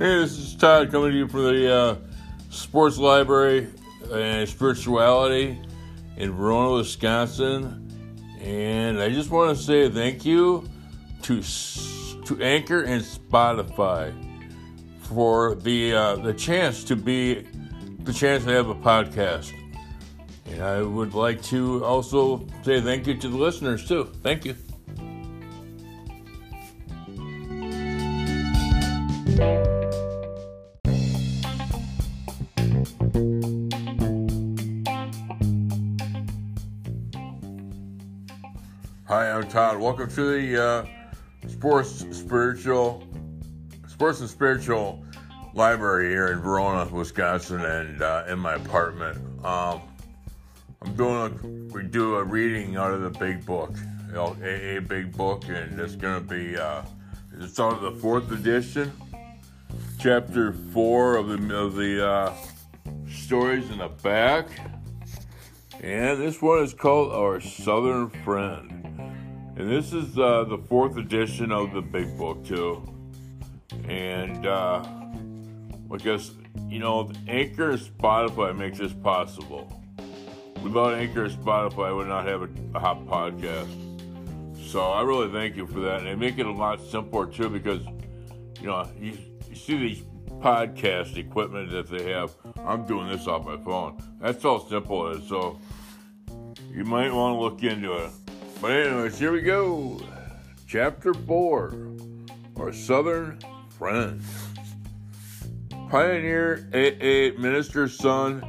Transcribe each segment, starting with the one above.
Hey, this is Todd coming to you from the uh, Sports Library and Spirituality in Verona, Wisconsin. And I just want to say thank you to to Anchor and Spotify for the uh, the chance to be the chance to have a podcast. And I would like to also say thank you to the listeners too. Thank you. Welcome to the uh, Sports Spiritual Sports and Spiritual Library here in Verona, Wisconsin, and uh, in my apartment. Um, I'm doing a we do a reading out of the Big Book, you know, AA Big Book, and it's gonna be uh, it's out of the fourth edition, chapter four of the of the uh, stories in the back, and this one is called Our Southern Friend. And this is uh, the fourth edition of the Big Book, too. And uh, I guess, you know, Anchor and Spotify makes this possible. Without Anchor and Spotify, I would not have a, a hot podcast. So I really thank you for that. And they make it a lot simpler, too, because, you know, you, you see these podcast equipment that they have. I'm doing this off my phone. That's how simple it is. So you might want to look into it. But anyways, here we go. Chapter 4 Our Southern Friend. Pioneer AA minister's son,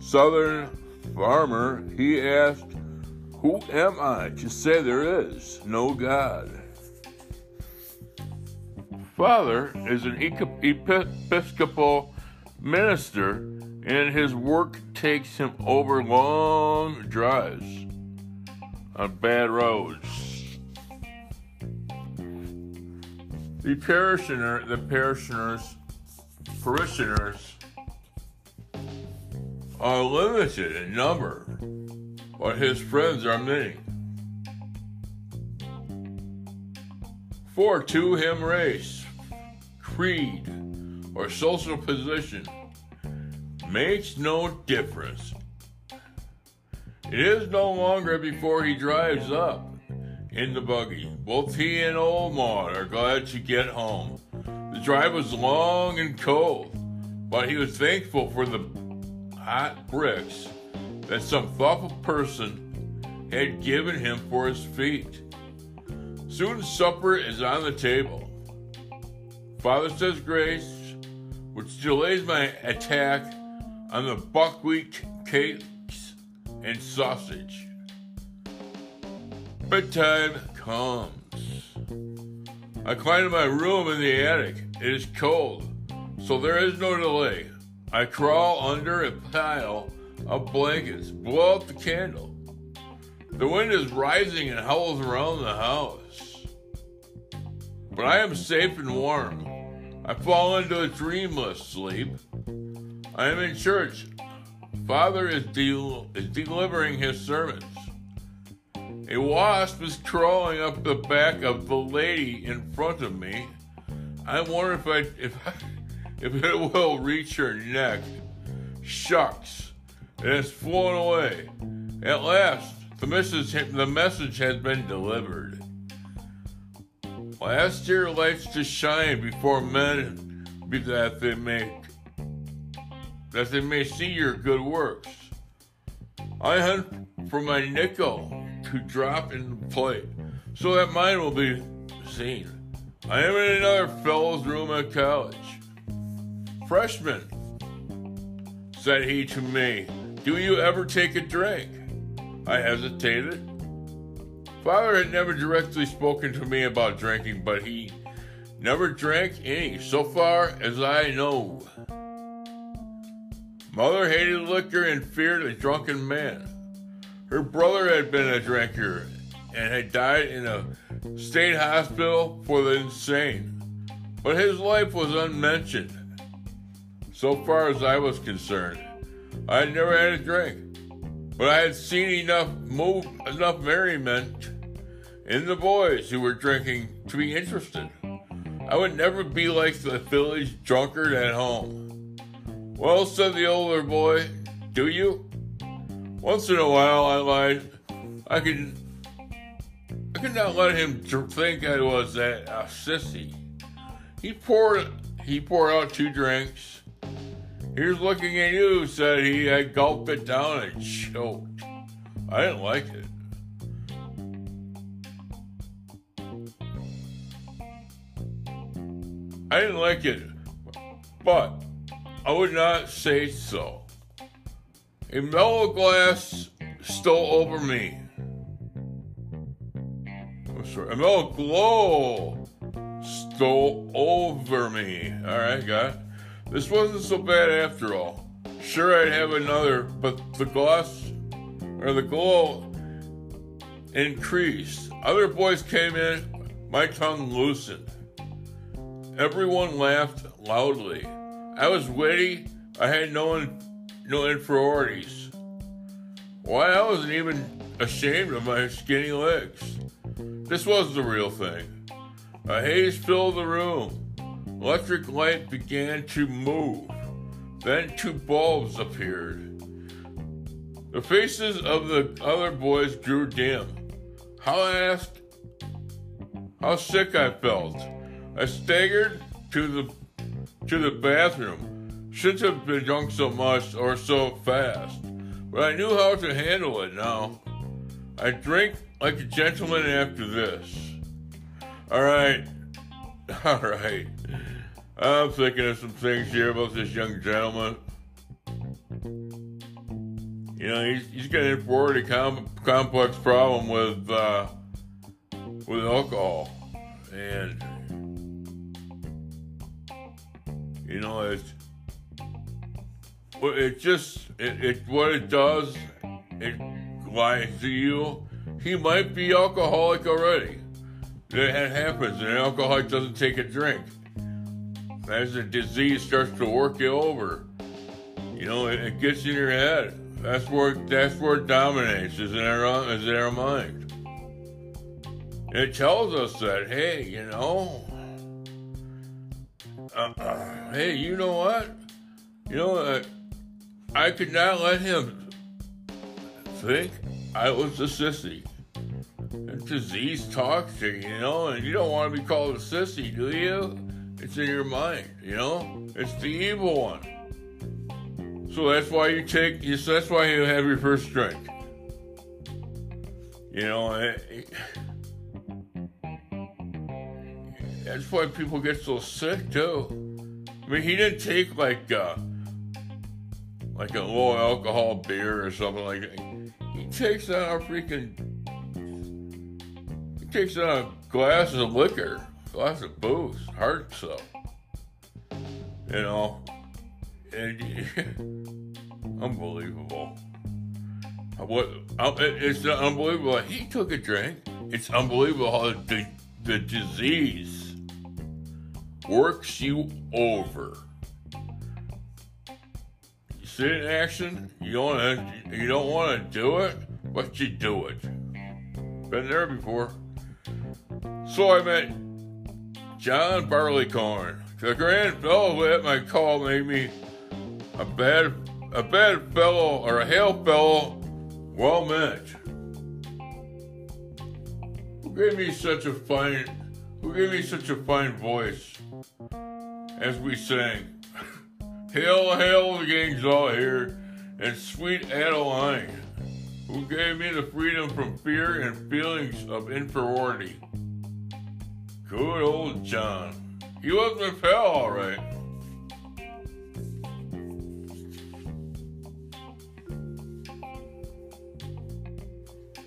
Southern farmer, he asked, Who am I to say there is no God? Father is an Episcopal minister, and his work takes him over long drives on bad roads. The parishioner, the parishioners, parishioners are limited in number, but his friends are many. For to him race, creed, or social position makes no difference it is no longer before he drives up in the buggy. Both he and old Maud are glad to get home. The drive was long and cold, but he was thankful for the hot bricks that some thoughtful person had given him for his feet. Soon supper is on the table. Father says grace, which delays my attack on the buckwheat cake and sausage. Bedtime comes. I climb to my room in the attic. It is cold, so there is no delay. I crawl under a pile of blankets, blow out the candle. The wind is rising and howls around the house. But I am safe and warm. I fall into a dreamless sleep. I am in church Father is, del- is delivering his sermons. A wasp is crawling up the back of the lady in front of me. I wonder if I if I, if it will reach her neck. Shucks, it has flown away. At last, the message the message has been delivered. Last year lights to shine before men be that they may that they may see your good works. I hunt for my nickel to drop in the plate, so that mine will be seen. I am in another fellow's room at college. Freshman, said he to me, do you ever take a drink? I hesitated. Father had never directly spoken to me about drinking, but he never drank any, so far as I know. Mother hated liquor and feared a drunken man. Her brother had been a drinker and had died in a state hospital for the insane, but his life was unmentioned. So far as I was concerned, I had never had a drink, but I had seen enough move, enough merriment in the boys who were drinking to be interested. I would never be like the village drunkard at home. Well, said the older boy, do you? Once in a while, I lied. I could, I could not let him think I was that uh, sissy. He poured, he poured out two drinks. Here's looking at you, said he. I gulped it down and choked. I didn't like it. I didn't like it, but I would not say so. A mellow glass stole over me. I'm sorry, a mellow glow stole over me. All right, got it. This wasn't so bad after all. Sure, I'd have another, but the gloss or the glow increased. Other boys came in, my tongue loosened. Everyone laughed loudly. I was witty. I had no no inferiorities. Why, I wasn't even ashamed of my skinny legs. This was the real thing. A haze filled the room. Electric light began to move. Then two bulbs appeared. The faces of the other boys grew dim. How I asked how sick I felt. I staggered to the to the bathroom. Shouldn't have been drunk so much or so fast, but I knew how to handle it now. I drink like a gentleman after this. All right, all right. I'm thinking of some things here about this young gentleman. You know, he's, he's got an inferiority com- complex problem with uh, with alcohol, and you know, it's it just it, it what it does. It lies to you. He might be alcoholic already. That happens. An alcoholic doesn't take a drink as the disease starts to work you over, you know, it, it, gets in your head. That's where that's where it dominates is in our is in our mind. It tells us that hey, you know, uh, hey, you know what, you know, uh, I could not let him think I was a sissy. And disease talks to you, know, and you don't want to be called a sissy, do you? It's in your mind, you know? It's the evil one. So that's why you take, so that's why you have your first drink. You know, it, that's why people get so sick too. I mean, he didn't take like uh, like a low alcohol beer or something like that. He takes out a freaking, he takes out a glass of liquor glass of booze, hard stuff. You know, and unbelievable. What it's unbelievable. He took a drink. It's unbelievable how the, the disease works you over. You see it in action. You don't want to. You don't want to do it, but you do it. Been there before. So I met John Barleycorn. The grand fellow that at my call made me a bad a bad fellow or a hail fellow well met. Gave me such a fine who gave me such a fine voice as we sang. hail, hail, the gang's all here, and sweet Adeline, who gave me the freedom from fear and feelings of inferiority. Good old John. He wasn't a all right.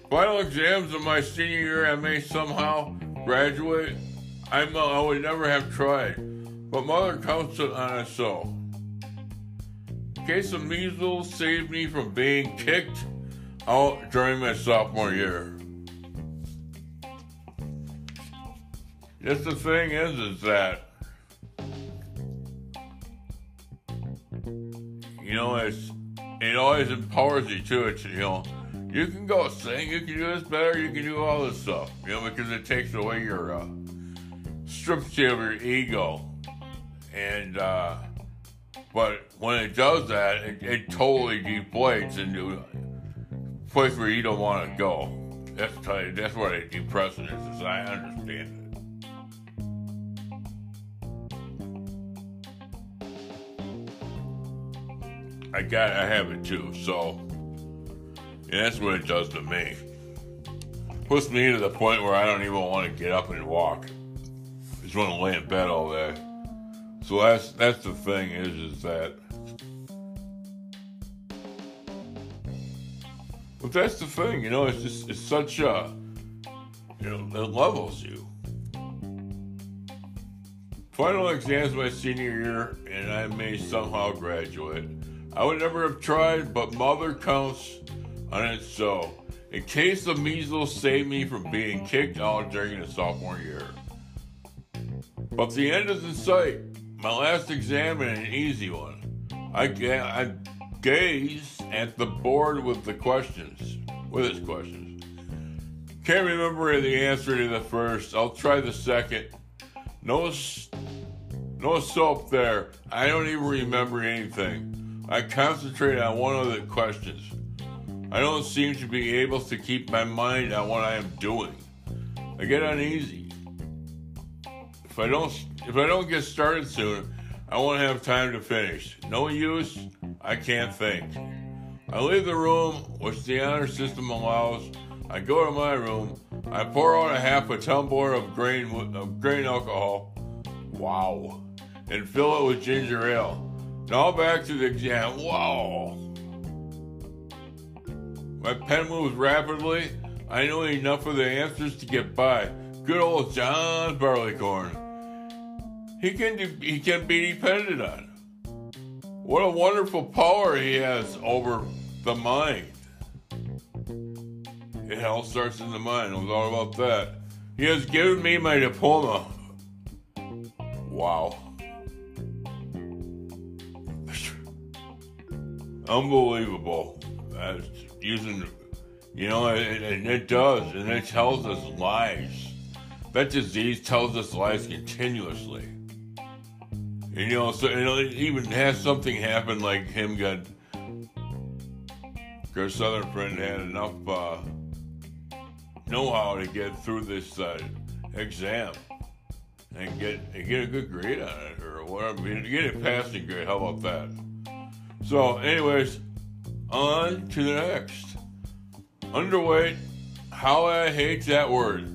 Final exams of my senior year, I may somehow graduate. I, I would never have tried, but mother counted on it so. case of measles saved me from being kicked out during my sophomore year. Just the thing is, is that you know it's it always empowers you to it. You know, you can go sing, you can do this better, you can do all this stuff. You know, because it takes away your uh, strips you of your ego. And, uh, but when it does that, it, it totally deflates into a place where you don't want to go. That's that's what a depressant is, as I understand it. I got, I have it too. So, and that's what it does to me. Puts me to the point where I don't even want to get up and walk. Just want to lay in bed all day. So that's that's the thing is is that. But that's the thing, you know. It's just it's such a, you know, it levels you. Final exams my senior year, and I may somehow graduate. I would never have tried, but mother counts on it so. In case the measles saved me from being kicked out during the sophomore year. But the end is in sight. My last exam and an easy one. I gaze at the board with the questions, with its questions. Can't remember the answer to the first. I'll try the second. No, no soap there. I don't even remember anything. I concentrate on one of the questions. I don't seem to be able to keep my mind on what I am doing. I get uneasy. If I don't if I don't get started soon, I won't have time to finish. No use, I can't think. I leave the room, which the honor system allows. I go to my room. I pour out a half a tumbler of grain of grain alcohol. Wow. And fill it with ginger ale. Now back to the exam. Wow. My pen moves rapidly. I know enough of the answers to get by. Good old John Barleycorn. He can he can be depended on. What a wonderful power he has over the mind. It all starts in the mind. It was all about that. He has given me my diploma. Wow. unbelievable. That's using, you know, and it does, and it tells us lies. That disease tells us lies continuously. And, you know, so it even has something happen like him got. Our southern friend had enough uh, know-how to get through this uh, exam and get and get a good grade on it or whatever. Get it passing grade. How about that? So, anyways, on to the next. Underweight, how I hate that word.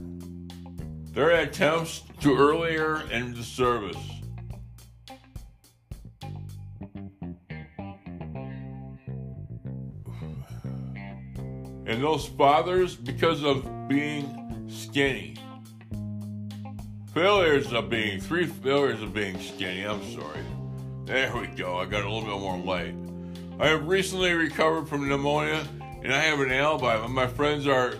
Their attempts to earlier in the service. And those fathers, because of being skinny. Failures of being, three failures of being skinny, I'm sorry. There we go. I got a little bit more light. I have recently recovered from pneumonia and I have an alibi, my friends are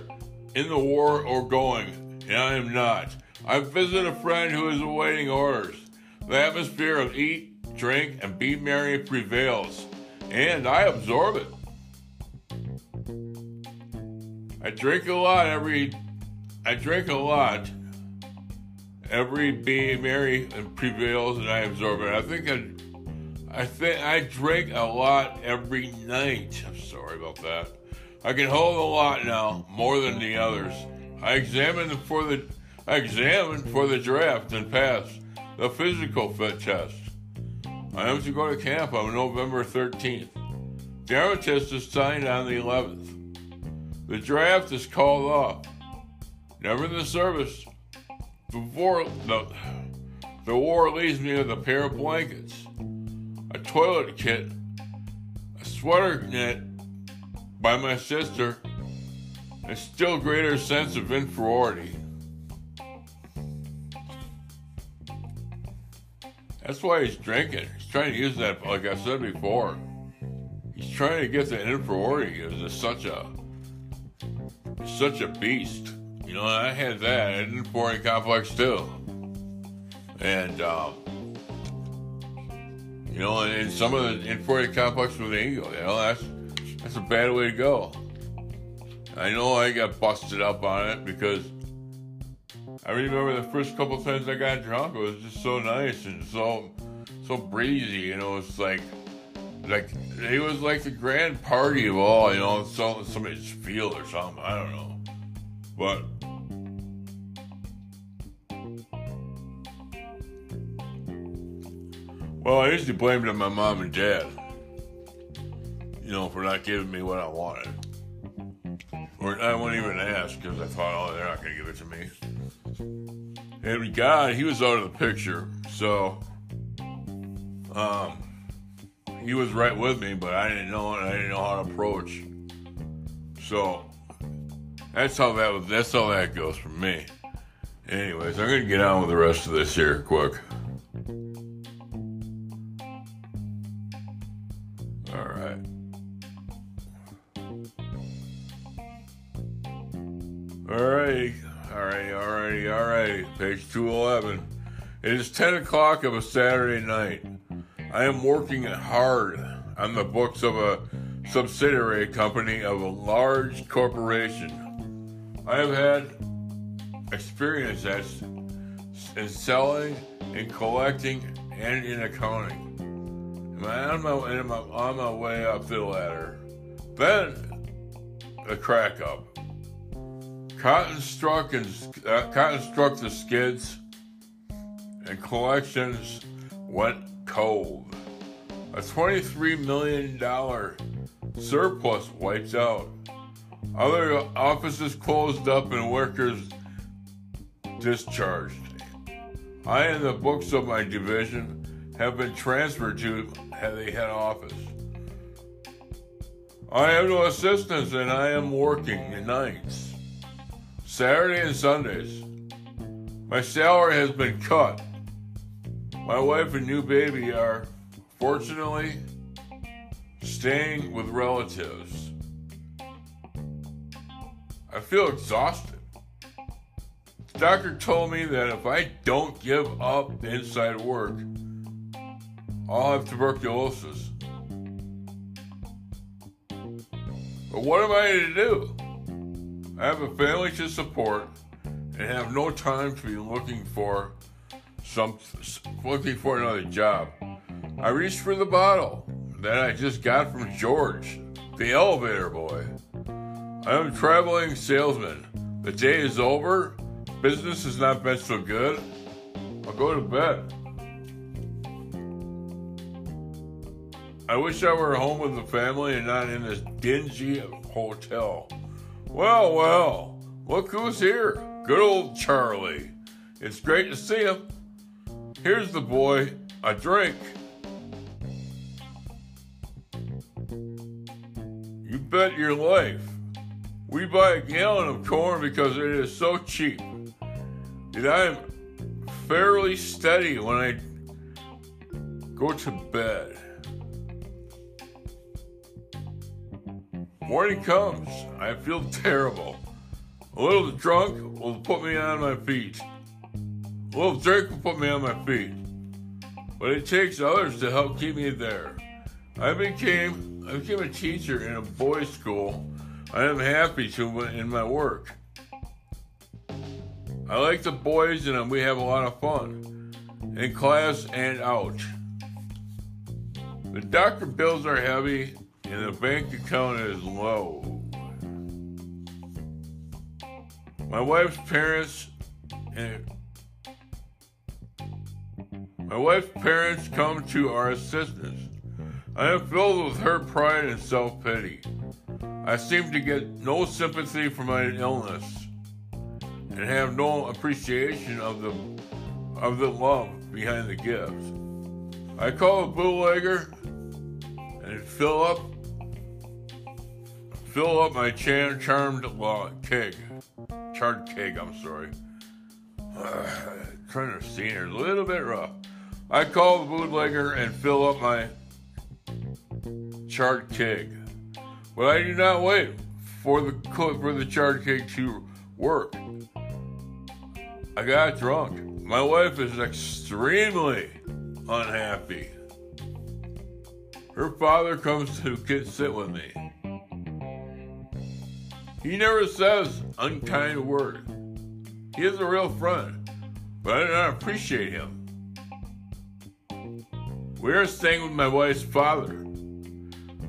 in the war or going, and I am not. I visit a friend who is awaiting orders. The atmosphere of eat, drink, and be merry prevails, and I absorb it. I drink a lot every. I drink a lot. Every be merry and prevails, and I absorb it. I think I I think I drink a lot every night. I'm sorry about that. I can hold a lot now, more than the others. I examined for the I examined for the draft and passed the physical fit test. I am to go to camp on November 13th. The test is signed on the 11th. The draft is called off. Never in the service. Before the the war leaves me with a pair of blankets a toilet kit, a sweater knit by my sister, a still greater sense of inferiority. That's why he's drinking. He's trying to use that, like I said before. He's trying to get the inferiority it's such a, such a beast. You know, I had that, an inferiority complex too. And, um, you know, and, some of the inferiority complex with the ego, you know, that's that's a bad way to go. I know I got busted up on it because I remember the first couple times I got drunk, it was just so nice and so so breezy. You know, it's like like it was like the grand party of all. You know, so somebody's field or something. I don't know, but. Well, I usually blamed it on my mom and dad, you know, for not giving me what I wanted. Or I wouldn't even ask because I thought, oh, they're not going to give it to me. And God, he was out of the picture, so um, he was right with me, but I didn't know I didn't know how to approach. So that's how that. That's how that goes for me. Anyways, I'm gonna get on with the rest of this here quick. All right. All right. All right. All right. All right. Page 211. It is 10 o'clock of a Saturday night. I am working hard on the books of a subsidiary company of a large corporation. I have had experience in selling, in collecting, and in accounting. Am I on my, on my way up the ladder? Then a crack up. Cotton struck and uh, cotton struck the skids, and collections went cold. A $23 million surplus wipes out. Other offices closed up and workers discharged. I and the books of my division have been transferred to the head office. I have no assistants and I am working nights, Saturday and Sundays. My salary has been cut my wife and new baby are, fortunately, staying with relatives. I feel exhausted. The doctor told me that if I don't give up inside work, I'll have tuberculosis. But what am I to do? I have a family to support and have no time to be looking for some looking for another job. I reached for the bottle that I just got from George, the elevator boy. I am a traveling salesman. The day is over. Business has not been so good. I'll go to bed. I wish I were home with the family and not in this dingy hotel. Well, well, look who's here. Good old Charlie. It's great to see him. Here's the boy a drink. You bet your life. We buy a gallon of corn because it is so cheap. And I'm fairly steady when I go to bed. Morning comes, I feel terrible. A little drunk will put me on my feet. Well, Drake will put me on my feet, but it takes others to help keep me there. I became I became a teacher in a boys' school. I am happy to in my work. I like the boys and we have a lot of fun in class and out. The doctor bills are heavy and the bank account is low. My wife's parents and my wife's parents come to our assistance. I am filled with her pride and self pity. I seem to get no sympathy for my illness and have no appreciation of the of the love behind the gifts. I call a bootlegger and fill up fill up my char- charmed log keg, charred keg. I'm sorry. Uh, trying to see here, a little bit rough. I call the bootlegger and fill up my charred keg. But I do not wait for the for the charred keg to work. I got drunk. My wife is extremely unhappy. Her father comes to sit with me. He never says unkind word. He is a real friend, but I do not appreciate him. We are staying with my wife's father.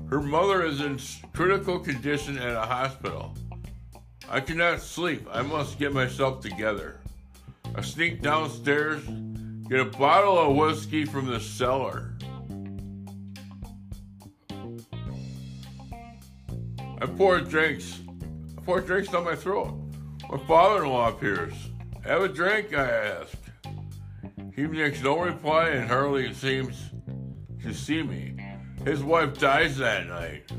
Her mother is in critical condition at a hospital. I cannot sleep. I must get myself together. I sneak downstairs, get a bottle of whiskey from the cellar. I pour drinks. I pour drinks down my throat. My father-in-law appears. Have a drink, I ask. He makes no reply and hardly seems to see me. His wife dies that night.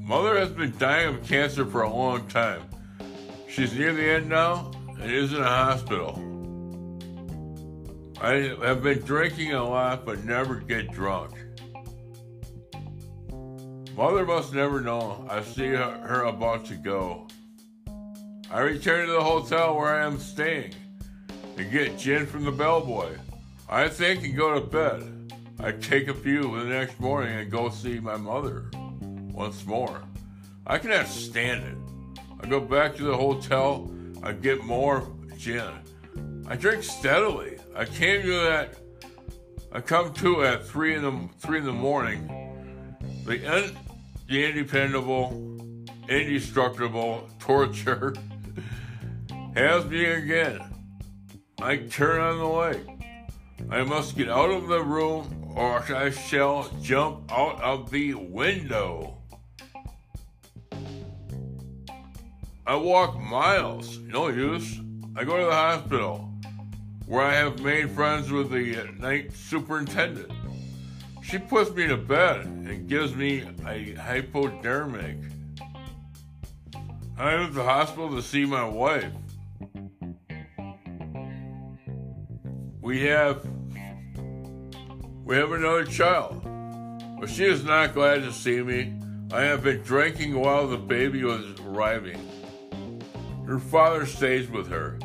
Mother has been dying of cancer for a long time. She's near the end now and is in a hospital. I have been drinking a lot but never get drunk. Mother must never know I see her about to go. I return to the hotel where I am staying and get gin from the bellboy. I think and go to bed. I take a few the next morning and go see my mother once more. I cannot stand it. I go back to the hotel. I get more gin. I drink steadily. I came to that. I come to at three in the three in the morning. The un, the independable, indestructible torture has me again. I turn on the light. I must get out of the room or I shall jump out of the window. I walk miles, no use. I go to the hospital where I have made friends with the night superintendent. She puts me to bed and gives me a hypodermic. I'm at the hospital to see my wife. We have we have another child. But she is not glad to see me. I have been drinking while the baby was arriving. Her father stays with her.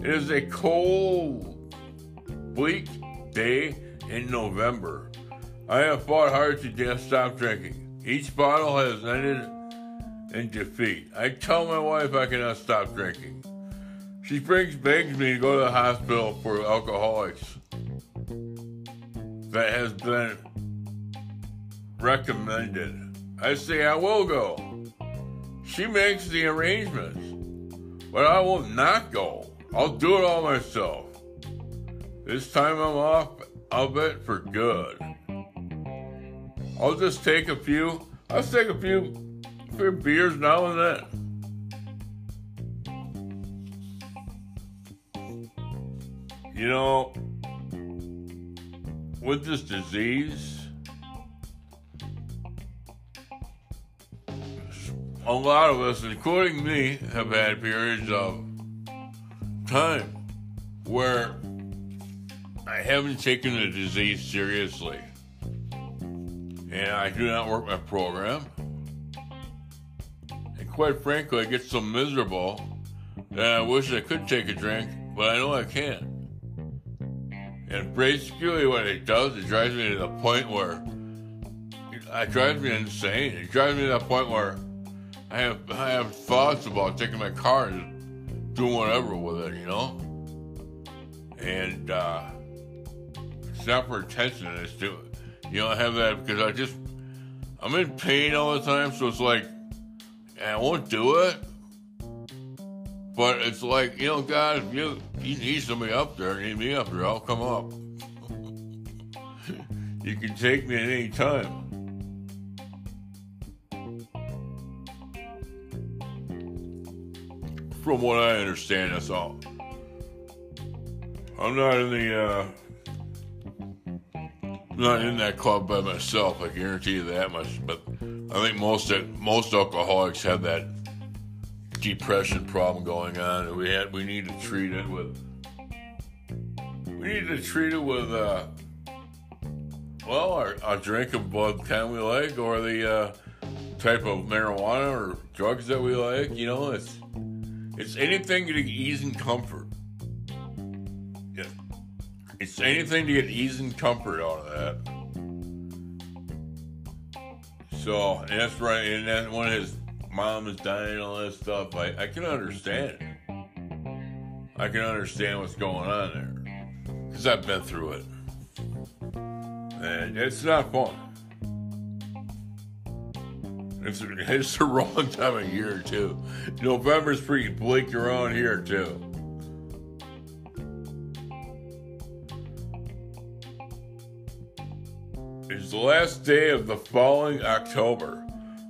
It is a cold, bleak day in November. I have fought hard to stop drinking. Each bottle has ended in defeat. I tell my wife I cannot stop drinking. She brings begs me to go to the hospital for alcoholics that has been recommended. I say I will go. She makes the arrangements, but I will not go. I'll do it all myself. This time I'm off of it for good. I'll just take a few. I'll take a few, few beers now and then. You know, with this disease, a lot of us, including me, have had periods of time where I haven't taken the disease seriously. And I do not work my program. And quite frankly, I get so miserable that I wish I could take a drink, but I know I can't. And basically, what it does, it drives me to the point where it drives me insane. It drives me to the point where I have I have thoughts about taking my car and doing whatever with it, you know. And uh, it's not for attention. It's to, you know, I have that because I just I'm in pain all the time, so it's like I won't do it. But it's like, you know, God, you, you need somebody up there, need me up there, I'll come up. you can take me at any time. From what I understand, that's all. I'm not in the, uh, not in that club by myself. I guarantee you that much. But I think most most alcoholics have that depression problem going on, we had we need to treat it with we need to treat it with uh, well, our, our drink of blood kind we like, or the uh, type of marijuana or drugs that we like. You know, it's it's anything to get ease and comfort. Yeah, it's anything to get ease and comfort out of that. So, and that's right, and that's one his mom is dying, all that stuff. I, I can understand. I can understand what's going on there because I've been through it, and it's not fun. It's, it's the wrong time of year too. November's pretty bleak around here too. It's the last day of the following October.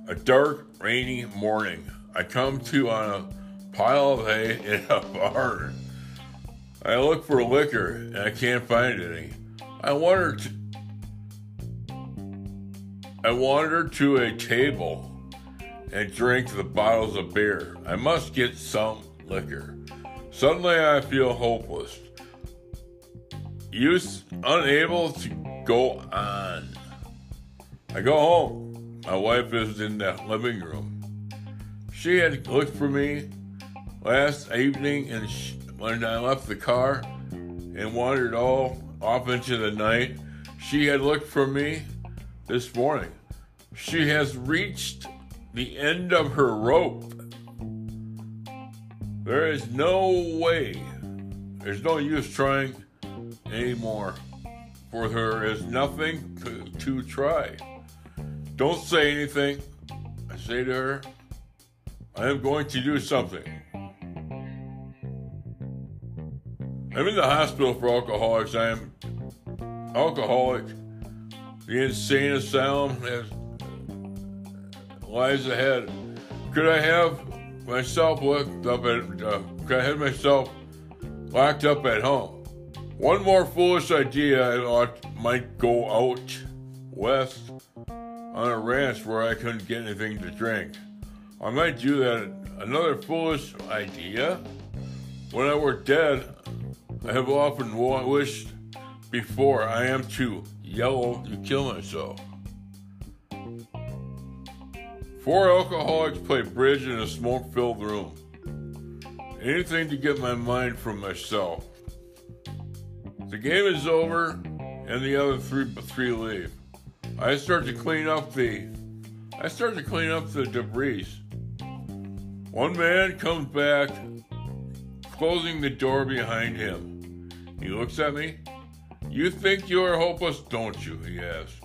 A dark, rainy morning. I come to on a pile of hay in a barn. I look for liquor and I can't find any. I wander to, I wander to a table and drink the bottles of beer. I must get some liquor. Suddenly I feel hopeless. Use unable to go on. I go home. My wife is in the living room. She had looked for me last evening and she, when I left the car and wandered all off into the night. She had looked for me this morning. She has reached the end of her rope. There is no way, there's no use trying anymore. For there is nothing to, to try. Don't say anything. I say to her, I am going to do something. I'm in the hospital for alcoholics. I am alcoholic. The insane asylum has, lies ahead. Could I have myself locked up at? Uh, could I have myself locked up at home? One more foolish idea I thought might go out west on a ranch where I couldn't get anything to drink. I might do that. Another foolish idea. When I were dead, I have often wished before I am too yellow to kill myself. Four alcoholics play bridge in a smoke filled room. Anything to get my mind from myself. The game is over, and the other three three leave. I start to clean up the I start to clean up the debris. One man comes back, closing the door behind him. He looks at me. You think you are hopeless, don't you? he asks.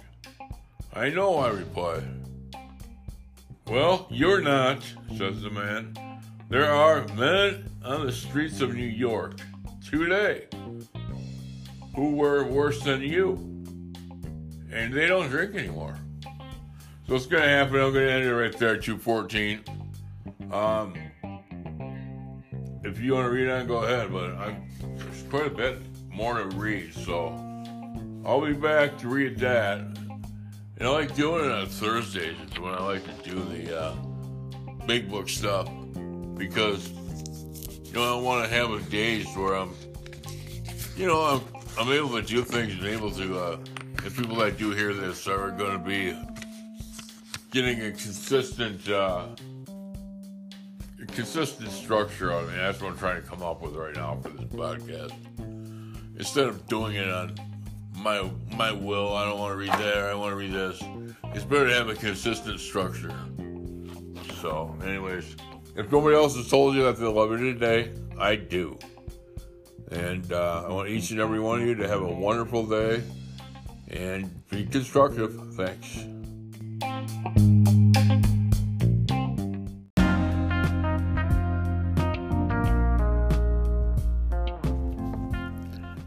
I know, I reply. Well, you're not, says the man. There are men on the streets of New York today who were worse than you. And they don't drink anymore. So what's going to happen? I'm going to end it right there, at 214. Um, if you want to read on, go ahead. But I'm, there's quite a bit more to read. So I'll be back to read that. And I like doing it on Thursdays. It's when I like to do the uh, big book stuff. Because, you know, I want to have a days where I'm, you know, I'm I'm able to do things and able to, uh, and people that do hear this are going to be getting a consistent, uh, consistent structure on me. That's what I'm trying to come up with right now for this podcast. Instead of doing it on my my will, I don't want to read that. I want to read this. It's better to have a consistent structure. So, anyways, if nobody else has told you that they love you today, I do. And uh, I want each and every one of you to have a wonderful day and be constructive. Thanks.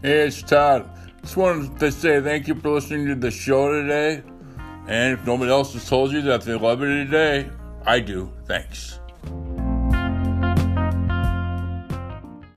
Hey, it's Todd. Just wanted to say thank you for listening to the show today. And if nobody else has told you that they love it today, I do. Thanks.